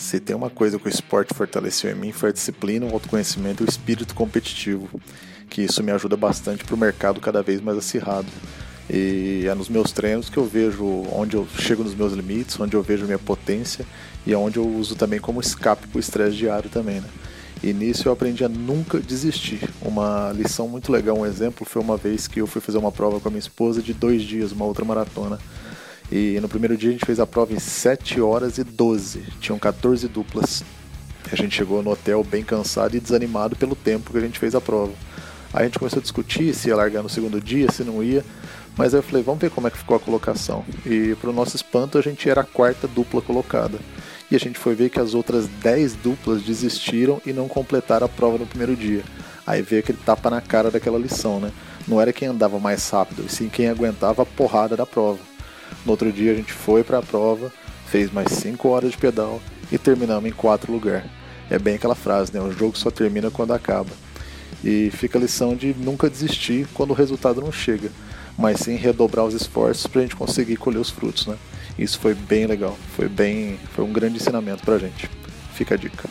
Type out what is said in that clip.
Se tem uma coisa que o esporte fortaleceu em mim foi a disciplina, o autoconhecimento e o espírito competitivo, que isso me ajuda bastante para o mercado cada vez mais acirrado. E é nos meus treinos que eu vejo onde eu chego nos meus limites, onde eu vejo minha potência e onde eu uso também como escape para o estresse diário também, né? E nisso eu aprendi a nunca desistir. Uma lição muito legal, um exemplo, foi uma vez que eu fui fazer uma prova com a minha esposa de dois dias, uma outra maratona. E no primeiro dia a gente fez a prova em 7 horas e 12. Tinham 14 duplas. A gente chegou no hotel bem cansado e desanimado pelo tempo que a gente fez a prova. Aí a gente começou a discutir se ia largar no segundo dia, se não ia. Mas aí eu falei, vamos ver como é que ficou a colocação. E para o nosso espanto, a gente era a quarta dupla colocada. E a gente foi ver que as outras 10 duplas desistiram e não completaram a prova no primeiro dia. Aí veio aquele tapa na cara daquela lição, né? Não era quem andava mais rápido, e sim quem aguentava a porrada da prova. No outro dia a gente foi para a prova, fez mais 5 horas de pedal e terminamos em quarto lugar. É bem aquela frase, né? O jogo só termina quando acaba. E fica a lição de nunca desistir quando o resultado não chega, mas sim redobrar os esforços para a gente conseguir colher os frutos, né? Isso foi bem legal, foi bem, foi um grande ensinamento para a gente. Fica a dica.